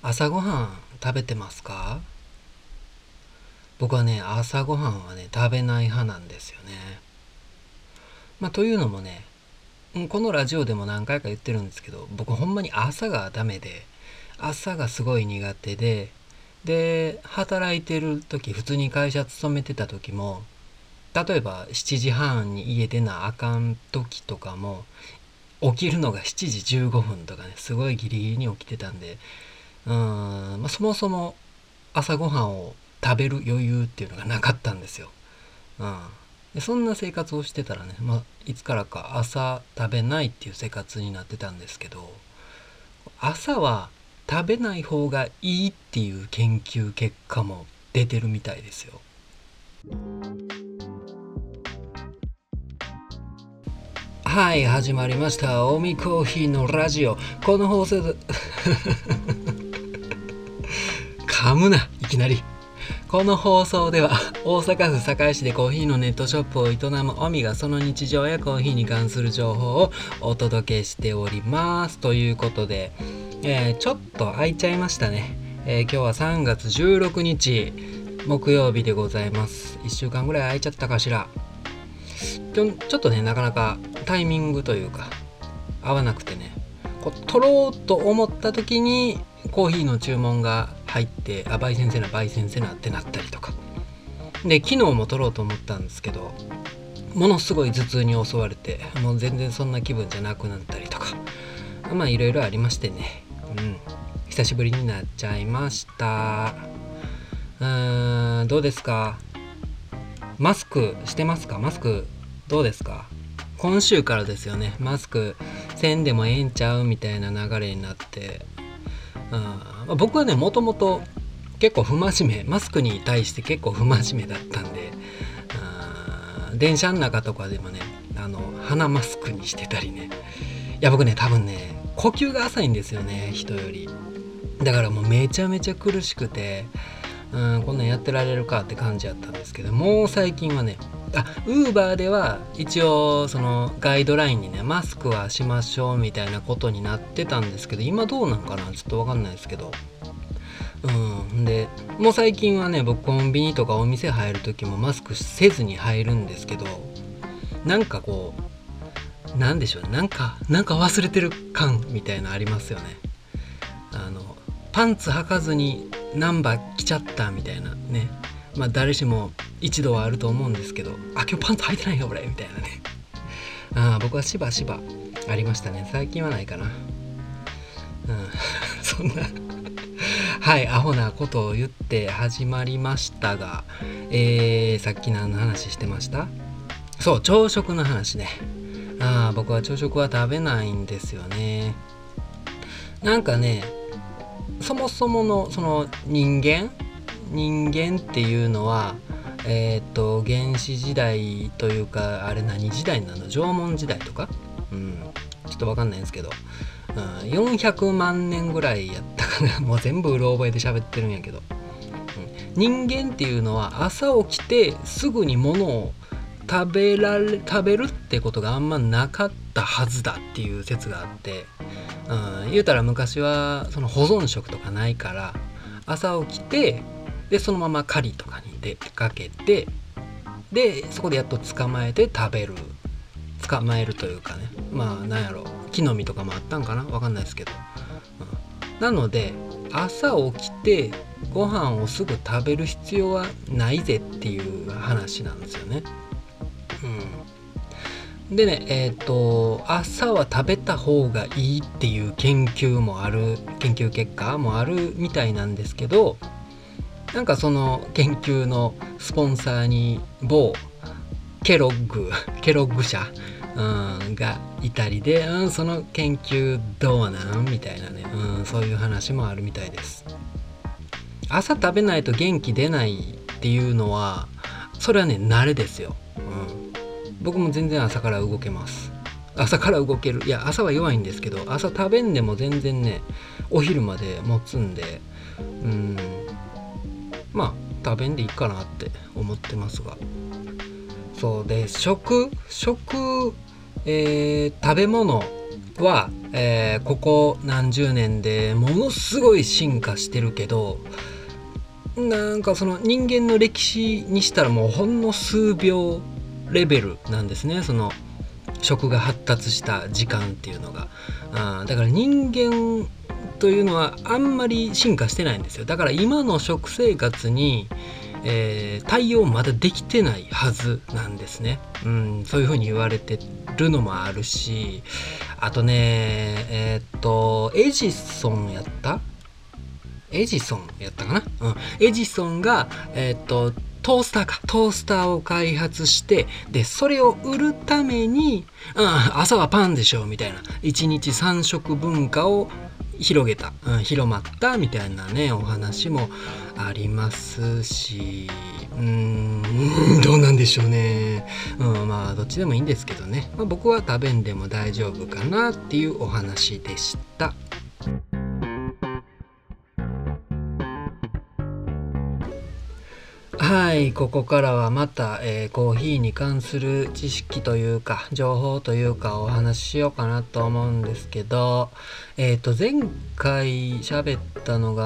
朝ごはん食べてますか？僕はね朝ごはんはね食べない派なんですよね。まあ、というのもねこのラジオでも何回か言ってるんですけど僕ほんまに朝がダメで朝がすごい苦手でで働いてる時普通に会社勤めてた時も例えば7時半に家出なあかん時とかも起きるのが7時15分とかねすごいギリギリに起きてたんでうん、まあ、そもそも朝ごはんを食べる余裕っていうのがなかったんですよ。うん、でそんな生活をしてたらね、まあ、いつからか朝食べないっていう生活になってたんですけど朝は食べない方がいいっていう研究結果も出てるみたいですよ。はい始まりましたおみコーヒーのラジオこの放送で噛むないきなり。この放送では大阪府堺市でコーヒーのネットショップを営むオミがその日常やコーヒーに関する情報をお届けしております。ということで、えー、ちょっと空いちゃいましたね、えー、今日は3月16日木曜日でございます。1週間ぐらい空いちゃったかしら。ちょちょっとねなかなかタイミングというか合わなくてね。こう取ろうと思った時にコーヒーの注文が入ってあ焙煎せな焙煎せなってなったりとか。で昨日も取ろうと思ったんですけどものすごい頭痛に襲われてもう全然そんな気分じゃなくなったりとか。まあいろいろありましてね。うん。久しぶりになっちゃいました。うーんどうですか？マスクしてますか？マスクどうですか？今週からですよね。マスクせんでもええんちゃう？みたいな流れになって。うん、僕はねもともと結構不真面目。マスクに対して結構不真面目だったんで。電車の中とかでもねあの鼻マスクにしてたりね。いや僕ね多分ね呼吸が浅いんですよね人より。だからもうめちゃめちゃ苦しくてうんこんなんやってられるかって感じやったんですけどもう最近はねあウーバーでは一応そのガイドラインにねマスクはしましょうみたいなことになってたんですけど今どうなんかな？ちょっと分かんないですけど。うん。でもう最近はね僕コンビニとかお店入る時もマスクせずに入るんですけどなんかこうなんでしょうね？なんかなんか忘れてる感みたいなありますよね。あのパンツ履かずにナンバー来ちゃったみたいなね。まあ誰しも一度はあると思うんですけどあ今日パンツ履いてないよ俺みたいなね。あ僕はしばしばありましたね。最近はないかな。うん。そんな。はいアホなことを言って始まりましたがえー、さっき何の話してました？そう朝食の話ね。ああ僕は朝食は食べないんですよね。なんかねそもそものその人間人間っていうのはえっ、と原始時代というかあれ何時代なの？縄文時代とか？うん。ちょっと分かんないんですけど、うん、400万年ぐらいやったかな。もう全部うろ覚えで喋ってるんやけど、うん、人間っていうのは朝起きてすぐに物を食べられ食べるってことがあんまなかったはずだっていう説があって、うん、言うたら昔はその保存食とかないから朝起きてでそのまま狩りとかに出かけてでそこでやっと捕まえて食べる。捕まえるというかね。まあなんやろ。木の実とかもあったんかな？わかんないですけど、うん、なので朝起きてご飯をすぐ食べる必要はないぜっていう話なんですよね。うん、でねえっ、ー、と朝は食べた方がいいっていう研究もある研究結果もあるみたいなんですけどなんかその研究のスポンサーに某ケロッグ ケロッグ社、うん、がいたりで、うん、その研究どうなん？みたいなね、うん、そういう話もあるみたいです。朝食べないと元気出ないっていうのはそれはね慣れですよ、うん、僕も全然朝から動けます。朝から動ける。いや朝は弱いんですけど朝食べんでも全然ねお昼まで持つんでうん。まあ食べんでいいかなって思ってますが。そうで食食、えー、食べ物は、えー、ここ何十年でものすごい進化してるけどなんかその人間の歴史にしたらもうほんの数秒レベルなんですね。その食が発達した時間っていうのが。あだから人間というのはあんまり進化してないんですよ。だから今の食生活に、えー、対応まだできてないはずなんですね、うん、そういうふうに言われてるのもあるしあとねえー、っとエジソンやった？エジソンやったかな、うん、エジソンがえー、っとトースターか。トースターを開発してでそれを売るために、うん、朝はパンでしょみたいな。1日3食文化を広げた、うん、広まったみたいなねお話もありますしうーん どうなんでしょうね、うん、まあどっちでもいいんですけどね、まあ、僕は食べんでも大丈夫かなっていうお話でした。はいここからはまた、えー、コーヒーに関する知識というか情報というかお話ししようかなと思うんですけどえっ、ー、と前回喋ったのが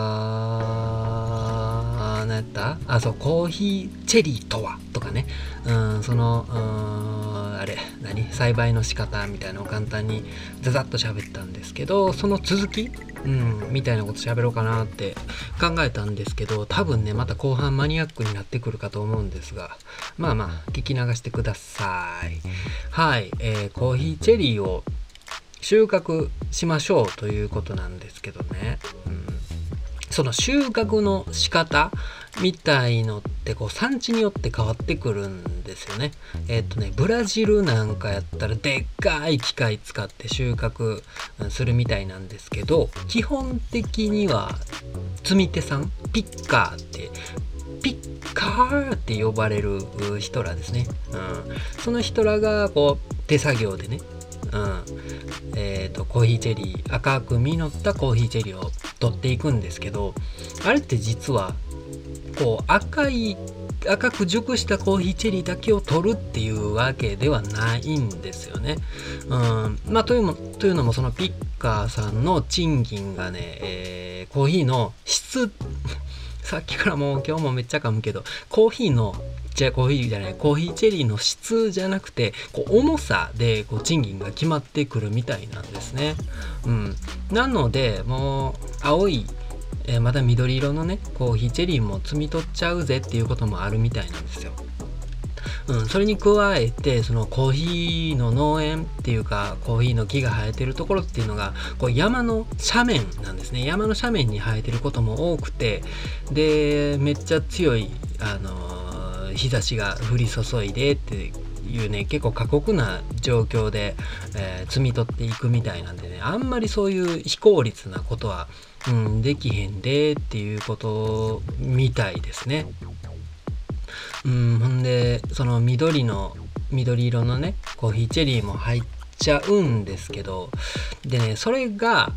何やった？あそうコーヒーチェリーとは？とかね。うんそのうんあれ何？栽培の仕方みたいなのを簡単にザザッと喋ったんですけどその続き？うん、みたいなこと喋ろうかなって考えたんですけど多分ねまた後半マニアックになってくるかと思うんですがまあまあ聞き流してください。はい、えー、コーヒーチェリーを収穫しましょうということなんですけどね、うん、その収穫の仕方みたいのってこう産地によって変わってくるんですよね。えっ、とねブラジルなんかやったらでっかい機械使って収穫するみたいなんですけど基本的には積み手さんピッカーってピッカーって呼ばれる人らですね。うん、その人らがこう手作業でねうんえーと、コーヒーチェリー赤く実ったコーヒーチェリーを取っていくんですけどあれって実はこう赤い赤く熟したコーヒーチェリーだけを取るっていうわけではないんですよね。うんまあ、というもというのもそのピッカーさんの賃金がね、えー、コーヒーの質 さっきからもう今日もめっちゃ噛むけどコーヒーのじゃコーヒーじゃないコーヒーチェリーの質じゃなくてこう重さでこう賃金が決まってくるみたいなんですね。うん、なのでもう青いえー、また緑色のねコーヒーチェリーも摘み取っちゃうぜっていうこともあるみたいなんですよ。うん、それに加えてそのコーヒーの農園っていうかコーヒーの木が生えてるところっていうのがこう山の斜面なんですね山の斜面に生えてることも多くてでめっちゃ強い、あのー、日差しが降り注いでっていうね結構過酷な状況で、えー、摘み取っていくみたいなんでねあんまりそういう非効率なことはうん、できへんでっていうことみたいですね。うん、ほんでその緑の緑色のねコーヒーチェリーも入っちゃうんですけどでねそれが、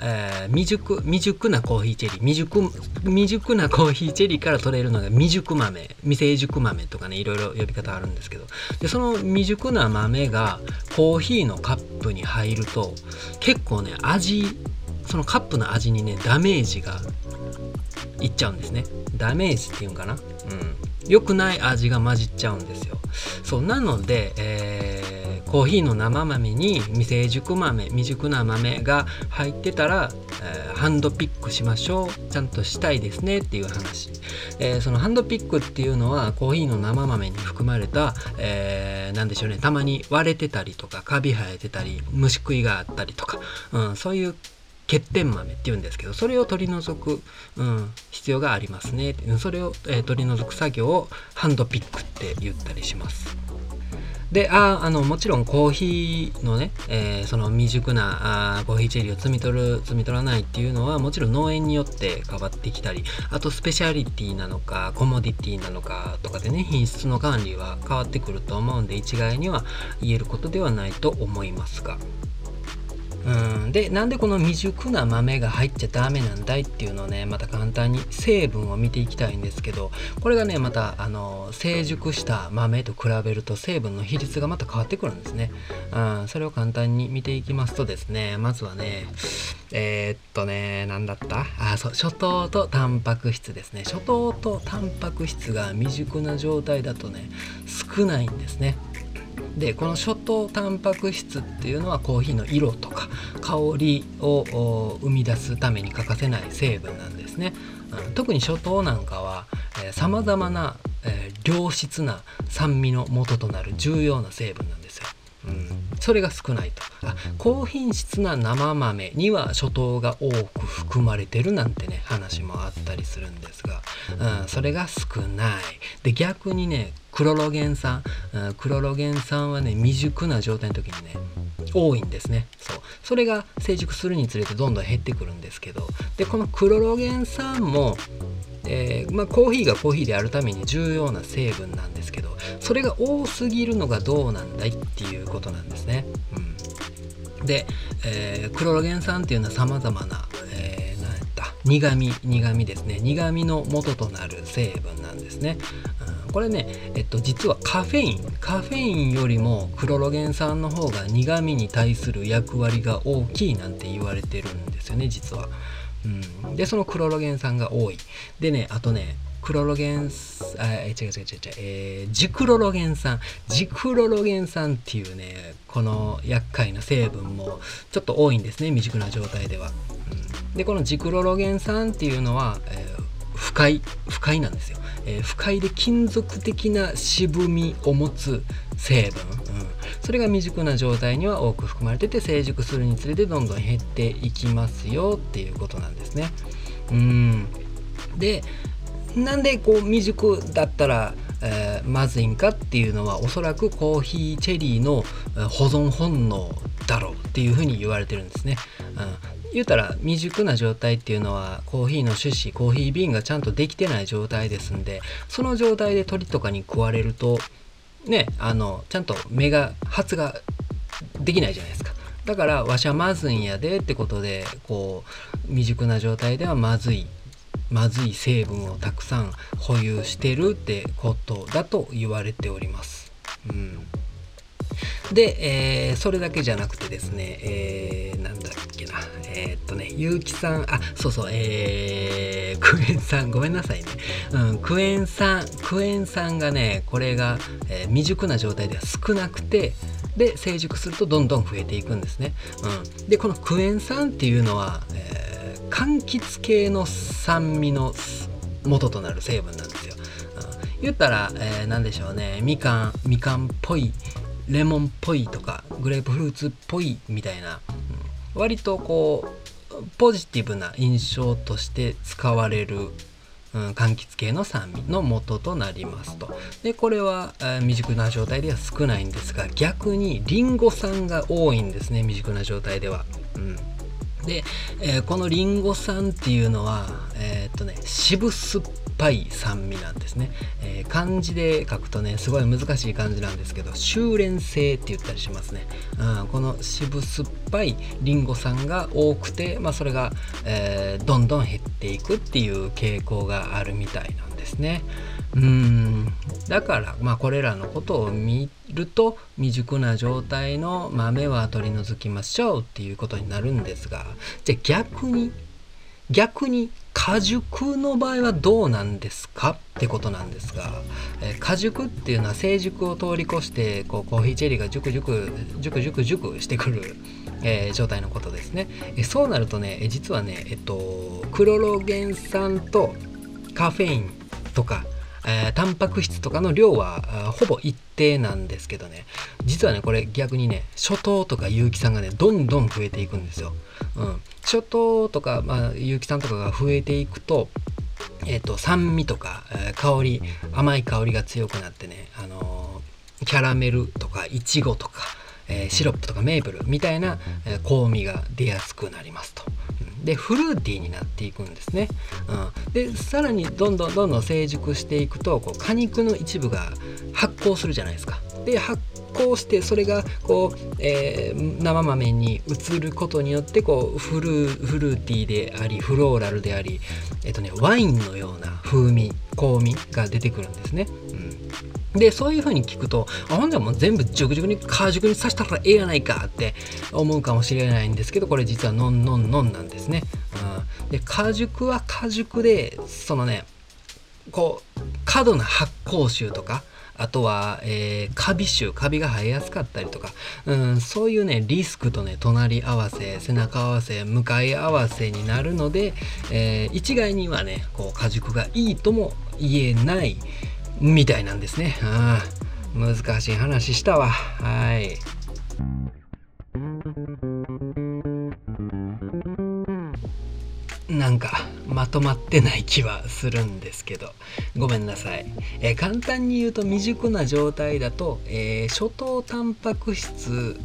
え、未熟未熟なコーヒーチェリー。未熟未熟なコーヒーチェリーから取れるのが未熟豆。未成熟豆とかねいろいろ呼び方あるんですけど。でその未熟な豆がコーヒーのカップに入ると結構ね味そのカップの味にねダメージがいっちゃうんですね。ダメージっていうんかな？うん。良くない味が混じっちゃうんですよ。そうなので、え、コーヒーの生豆に未成熟豆未熟な豆が入ってたら、えー、ハンドピックしましょう。ちゃんとしたいですねっていう話、えー、そのハンドピックっていうのはコーヒーの生豆に含まれた、えー、なんでしょうね。たまに割れてたりとかカビ生えてたり虫食いがあったりとか、うん、そういう欠点豆っていうんですけどそれを取り除く、うん、必要がありますね。それを、えー、取り除く作業をハンドピックって言ったりします。でああのもちろんコーヒーのね、えー、その未熟なあコーヒーチェリーを摘み取る摘み取らないっていうのはもちろん農園によって変わってきたりあとスペシャリティなのかコモディティなのかとかでね品質の管理は変わってくると思うんで一概には言えることではないと思いますが。うん、でなんでこの未熟な豆が入っちゃダメなんだいっていうのをねまた簡単に成分を見ていきたいんですけどこれがねまたあの成熟した豆と比べると成分の比率がまた変わってくるんですね、うん、それを簡単に見ていきますとですねまずはねえー、っとね何だった？あそう初糖とタンパク質ですね。初糖とタンパク質が未熟な状態だとね少ないんですね。でこの初糖タンパク質っていうのはコーヒーの色とか香りを生み出すために欠かせない成分なんですね、うん、特に初糖なんかはさまざまな、えー、良質な酸味の元となる重要な成分なんですよ、うん、それが少ないと。あ高品質な生豆には初糖が多く含まれてるなんてね話もあったりするんですが、うん、それが少ない。で逆にねクロロゲン酸、クロロゲン酸はね未熟な状態の時にね多いんですね。そう。それが成熟するにつれてどんどん減ってくるんですけど。でこのクロロゲン酸もえー、まあ、コーヒーがコーヒーであるために重要な成分なんですけどそれが多すぎるのがどうなんだいっていうことなんですね。うん、で、えー、クロロゲン酸っていうのはさまざまな、えー、何やった苦味苦味ですね。苦味の元となる成分なんですね。これね、えっと、実はカフェインカフェインよりもクロロゲン酸の方が苦味に対する役割が大きいなんて言われてるんですよね実は。うん、でそのクロロゲン酸が多い。でねあとねクロロゲンあ違う違う違う違う、えー、ジクロロゲン酸ジクロロゲン酸っていうねこの厄介な成分もちょっと多いんですね未熟な状態では。うん、でこのジクロロゲン酸っていうのは、えー、不快不快なんですよ。えー、不快で金属的な渋みを持つ成分、うん、それが未熟な状態には多く含まれてて成熟するにつれてどんどん減っていきますよっていうことなんですね。うんでなんでこう未熟だったら、えー、まずいんかっていうのはおそらくコーヒーチェリーの保存本能だろうっていうふうに言われてるんですね。うん言うたら未熟な状態っていうのはコーヒーの種子コーヒー瓶がちゃんとできてない状態ですんでその状態で鳥とかに食われるとねあのちゃんと芽が発ができないじゃないですかだからわしゃまずいんやでってことでこう未熟な状態ではまずいまずい成分をたくさん保有してるってことだと言われております。うんで、えー、それだけじゃなくてですね、えー、なんだっけな、えー、っとね、ゆうきさん、あ、そうそう、えー、クエン酸、ごめんなさいね。うん、クエン酸、クエン酸がね、これが、えー、未熟な状態では少なくて、で、成熟するとどんどん増えていくんですね。うん。で、このクエン酸っていうのは、えー、柑橘系の酸味の元となる成分なんですよ。言ったら、えー、何でしょうね、みかん、みかんっぽい、レモンっぽいとかグレープフルーツっぽいみたいな、うん、割とこうポジティブな印象として使われる、うん、柑橘系の酸味の元となりますと。でこれは、えー、未熟な状態では少ないんですが逆にリンゴ酸が多いんですね未熟な状態では。うん。で、えー、このリンゴ酸っていうのは、えー、っとね、渋酸っぱい酸味なんですね、えー、漢字で書くとねすごい難しい漢字なんですけど修練性って言ったりしますね、うん、この渋酸っぱいリンゴ酸が多くて、まあ、それが、えー、どんどん減っていくっていう傾向があるみたいなんですね。うんだからまあこれらのことを見ると未熟な状態の豆は取り除きましょうっていうことになるんですがじゃあ逆に逆に果熟の場合はどうなんですか？ってことなんですが、えー、果熟っていうのは成熟を通り越してこうコーヒーチェリーがジュクジュクジュクジュクジュクしてくる、えー、状態のことですね、えー、そうなるとね実はねえっとクロロゲン酸とカフェインとかえー、タンパク質とかの量はほぼ一定なんですけどね実はねこれ逆にね初糖とか有機酸がねどんどん増えていくんですよ。うん、初糖とか、まあ、有機酸とかが増えていくと,、えーと、酸味とか、えー、香り甘い香りが強くなってね、あの、キャラメルとかいちごとか、えー、シロップとかメープルみたいな、えー、香味が出やすくなりますと。でフルーティーになっていくんですね、うん、でさらにどんどんどんどん成熟していくとこう果肉の一部が発酵するじゃないですか。で発酵してそれがこう、えー、生豆に移ることによってこうフルフルーティーでありフローラルであり、えっとね、ワインのような風味香味が出てくるんですね。うん、でそういう風に聞くとあほんじゃもう全部熟々に果熟にさせたらええやないかって思うかもしれないんですけどこれ実はノンノンノンなんですね。うん、で果熟は果熟でそのねこう過度な発酵臭とかあとは、えー、カビ臭カビが生えやすかったりとか、うん、そういうねリスクとね隣り合わせ背中合わせ向かい合わせになるので、えー、一概にはねこう果熟がいいとも言えないみたいなんですね。あ難しい話したわ。はい。なんかまとまってない気はするんですけどごめんなさい、えー、簡単に言うと未熟な状態だと、えー、初糖タンパク質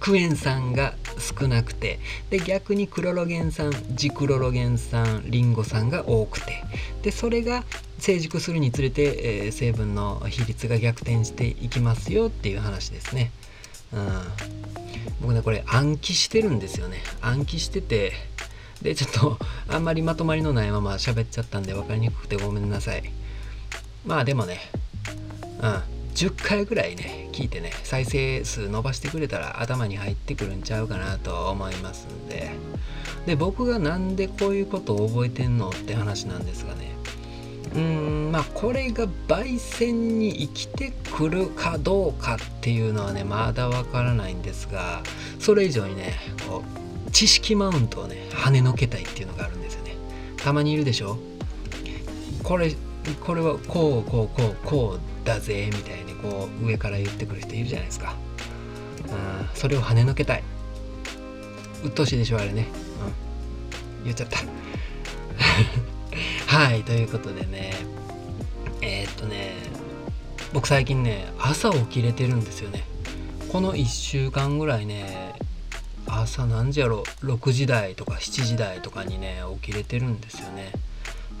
クエン酸が少なくてで逆にクロロゲン酸ジクロロゲン酸リンゴ酸が多くてでそれが成熟するにつれて、えー、成分の比率が逆転していきますよっていう話ですね。うん、僕ねこれ暗記してるんですよね。暗記しててでちょっとあんまりまとまりのないまま喋っちゃったんで分かりにくくてごめんなさい。まあでもねうん。10回ぐらいね聞いてね再生数伸ばしてくれたら頭に入ってくるんちゃうかなと思いますんで。で僕がなんでこういうことを覚えてんのって話なんですがね。うんまあこれが焙煎に生きてくるかどうかっていうのはねまだわからないんですがそれ以上にねこう知識マウントをね跳ねのけたいっていうのがあるんですよね。たまにいるでしょ？これこれはこうこうこうこうだぜみたいにこう上から言ってくる人いるじゃないですか。うんそれを跳ねのけたい。鬱陶しいでしょあれね。うん。言っちゃった。はいということでねえー、っとね僕最近ね朝起きれてるんですよねこの1週間ぐらいね朝何時やろ？6時台とか7時台とかにね起きれてるんですよね。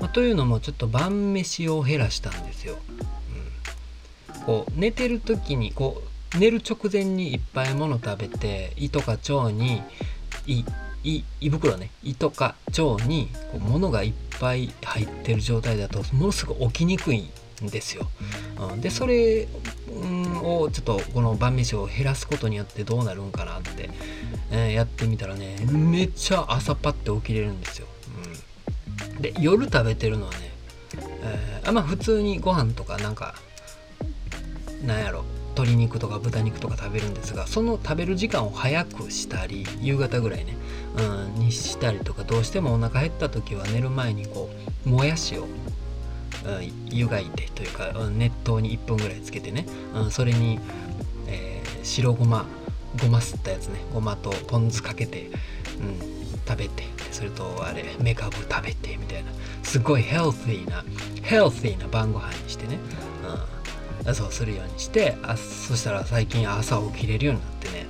まあ、というのもちょっと晩飯を減らしたんですよ。うん、こう寝てる時にこう寝る直前にいっぱいもの食べて胃とか腸に胃胃袋ね胃とか腸にこう物がいっぱい入ってる状態だとものすごく起きにくいんですよ。うん、でそれをちょっとこの晩飯を減らすことによってどうなるんかなって、えー、やってみたらねめっちゃ朝パッて起きれるんですよ。うん、で夜食べてるのはね、えー、あまあ普通にご飯とかなんかなんやろ鶏肉とか豚肉とか食べるんですがその食べる時間を早くしたり夕方ぐらいね、うん、にしたりとかどうしてもお腹減った時は寝る前にこうもやしを湯がいてというか熱湯に1分ぐらいつけてね、うん、それに、えー、白ごまごますったやつねごまとポン酢かけて、うん、食べてそれとあれメカブ食べてみたいなすごいヘルシーなヘルシーな晩ご飯にしてね、そうするようにしてあそしたら最近朝起きれるようになってね、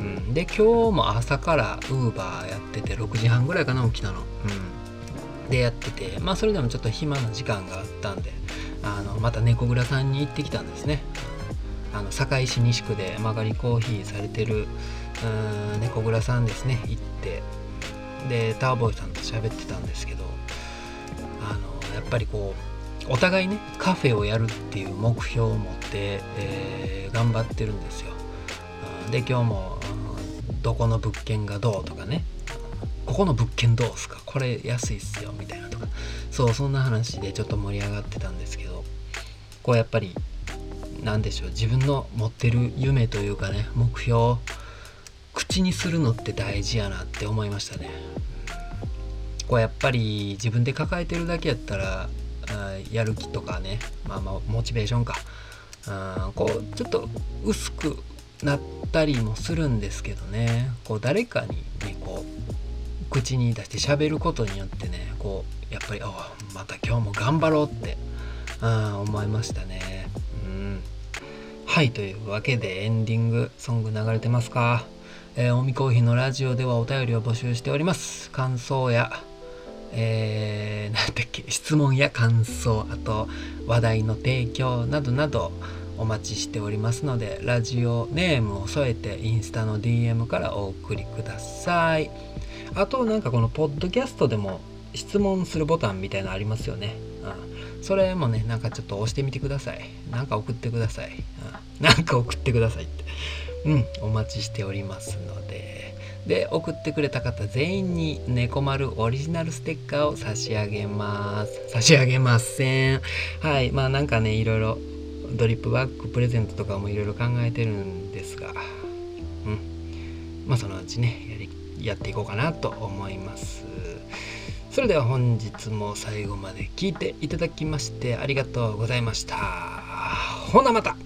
うん、で今日も朝からウーバーやってて6時半ぐらいかな起きたの、うん。でやっててまあそれでもちょっと暇な時間があったんであのまた猫蔵さんに行ってきたんですね。あの堺市西区で曲がりコーヒーされてる猫蔵さんですね。行ってでターボーイさんと喋ってたんですけどあのやっぱりこうお互いねカフェをやるっていう目標を持って、えー、頑張ってるんですよ。で今日もどこの物件がどうとかね。ここの物件どうすか？これ安いっすよみたいなとか。そうそんな話でちょっと盛り上がってたんですけど。こうやっぱり何でしょう。自分の持ってる夢というかね目標を口にするのって大事やなって思いましたね。こうやっぱり自分で抱えてるだけやったらやる気とかねまあまあモチベーションか。あこうちょっと薄くなったりもするんですけどね。こう誰かにねこう口に出して喋ることによってねこうやっぱりあまた今日も頑張ろうってあ思いましたね。うん。はいというわけでエンディングソング流れてますか？えー、おみコーヒーのラジオではお便りを募集しております。感想やえー、だっけ質問や感想あと話題の提供などなどお待ちしておりますのでラジオネームを添えてインスタの DM からお送りください。あとなんかこのポッドキャストでも質問するボタンみたいなのありますよね、うん、それもねなんかちょっと押してみてください。なんか送ってください、うん、なんか送ってくださいって。うんお待ちしておりますので。で送ってくれた方全員に猫丸オリジナルステッカーを差し上げます。差し上げません。はい。まあなんかねいろいろドリップバッグプレゼントとかもいろいろ考えてるんですが。うん。まあそのうちねやりやっていこうかなと思います。それでは本日も最後まで聞いていただきましてありがとうございました。ほなまた。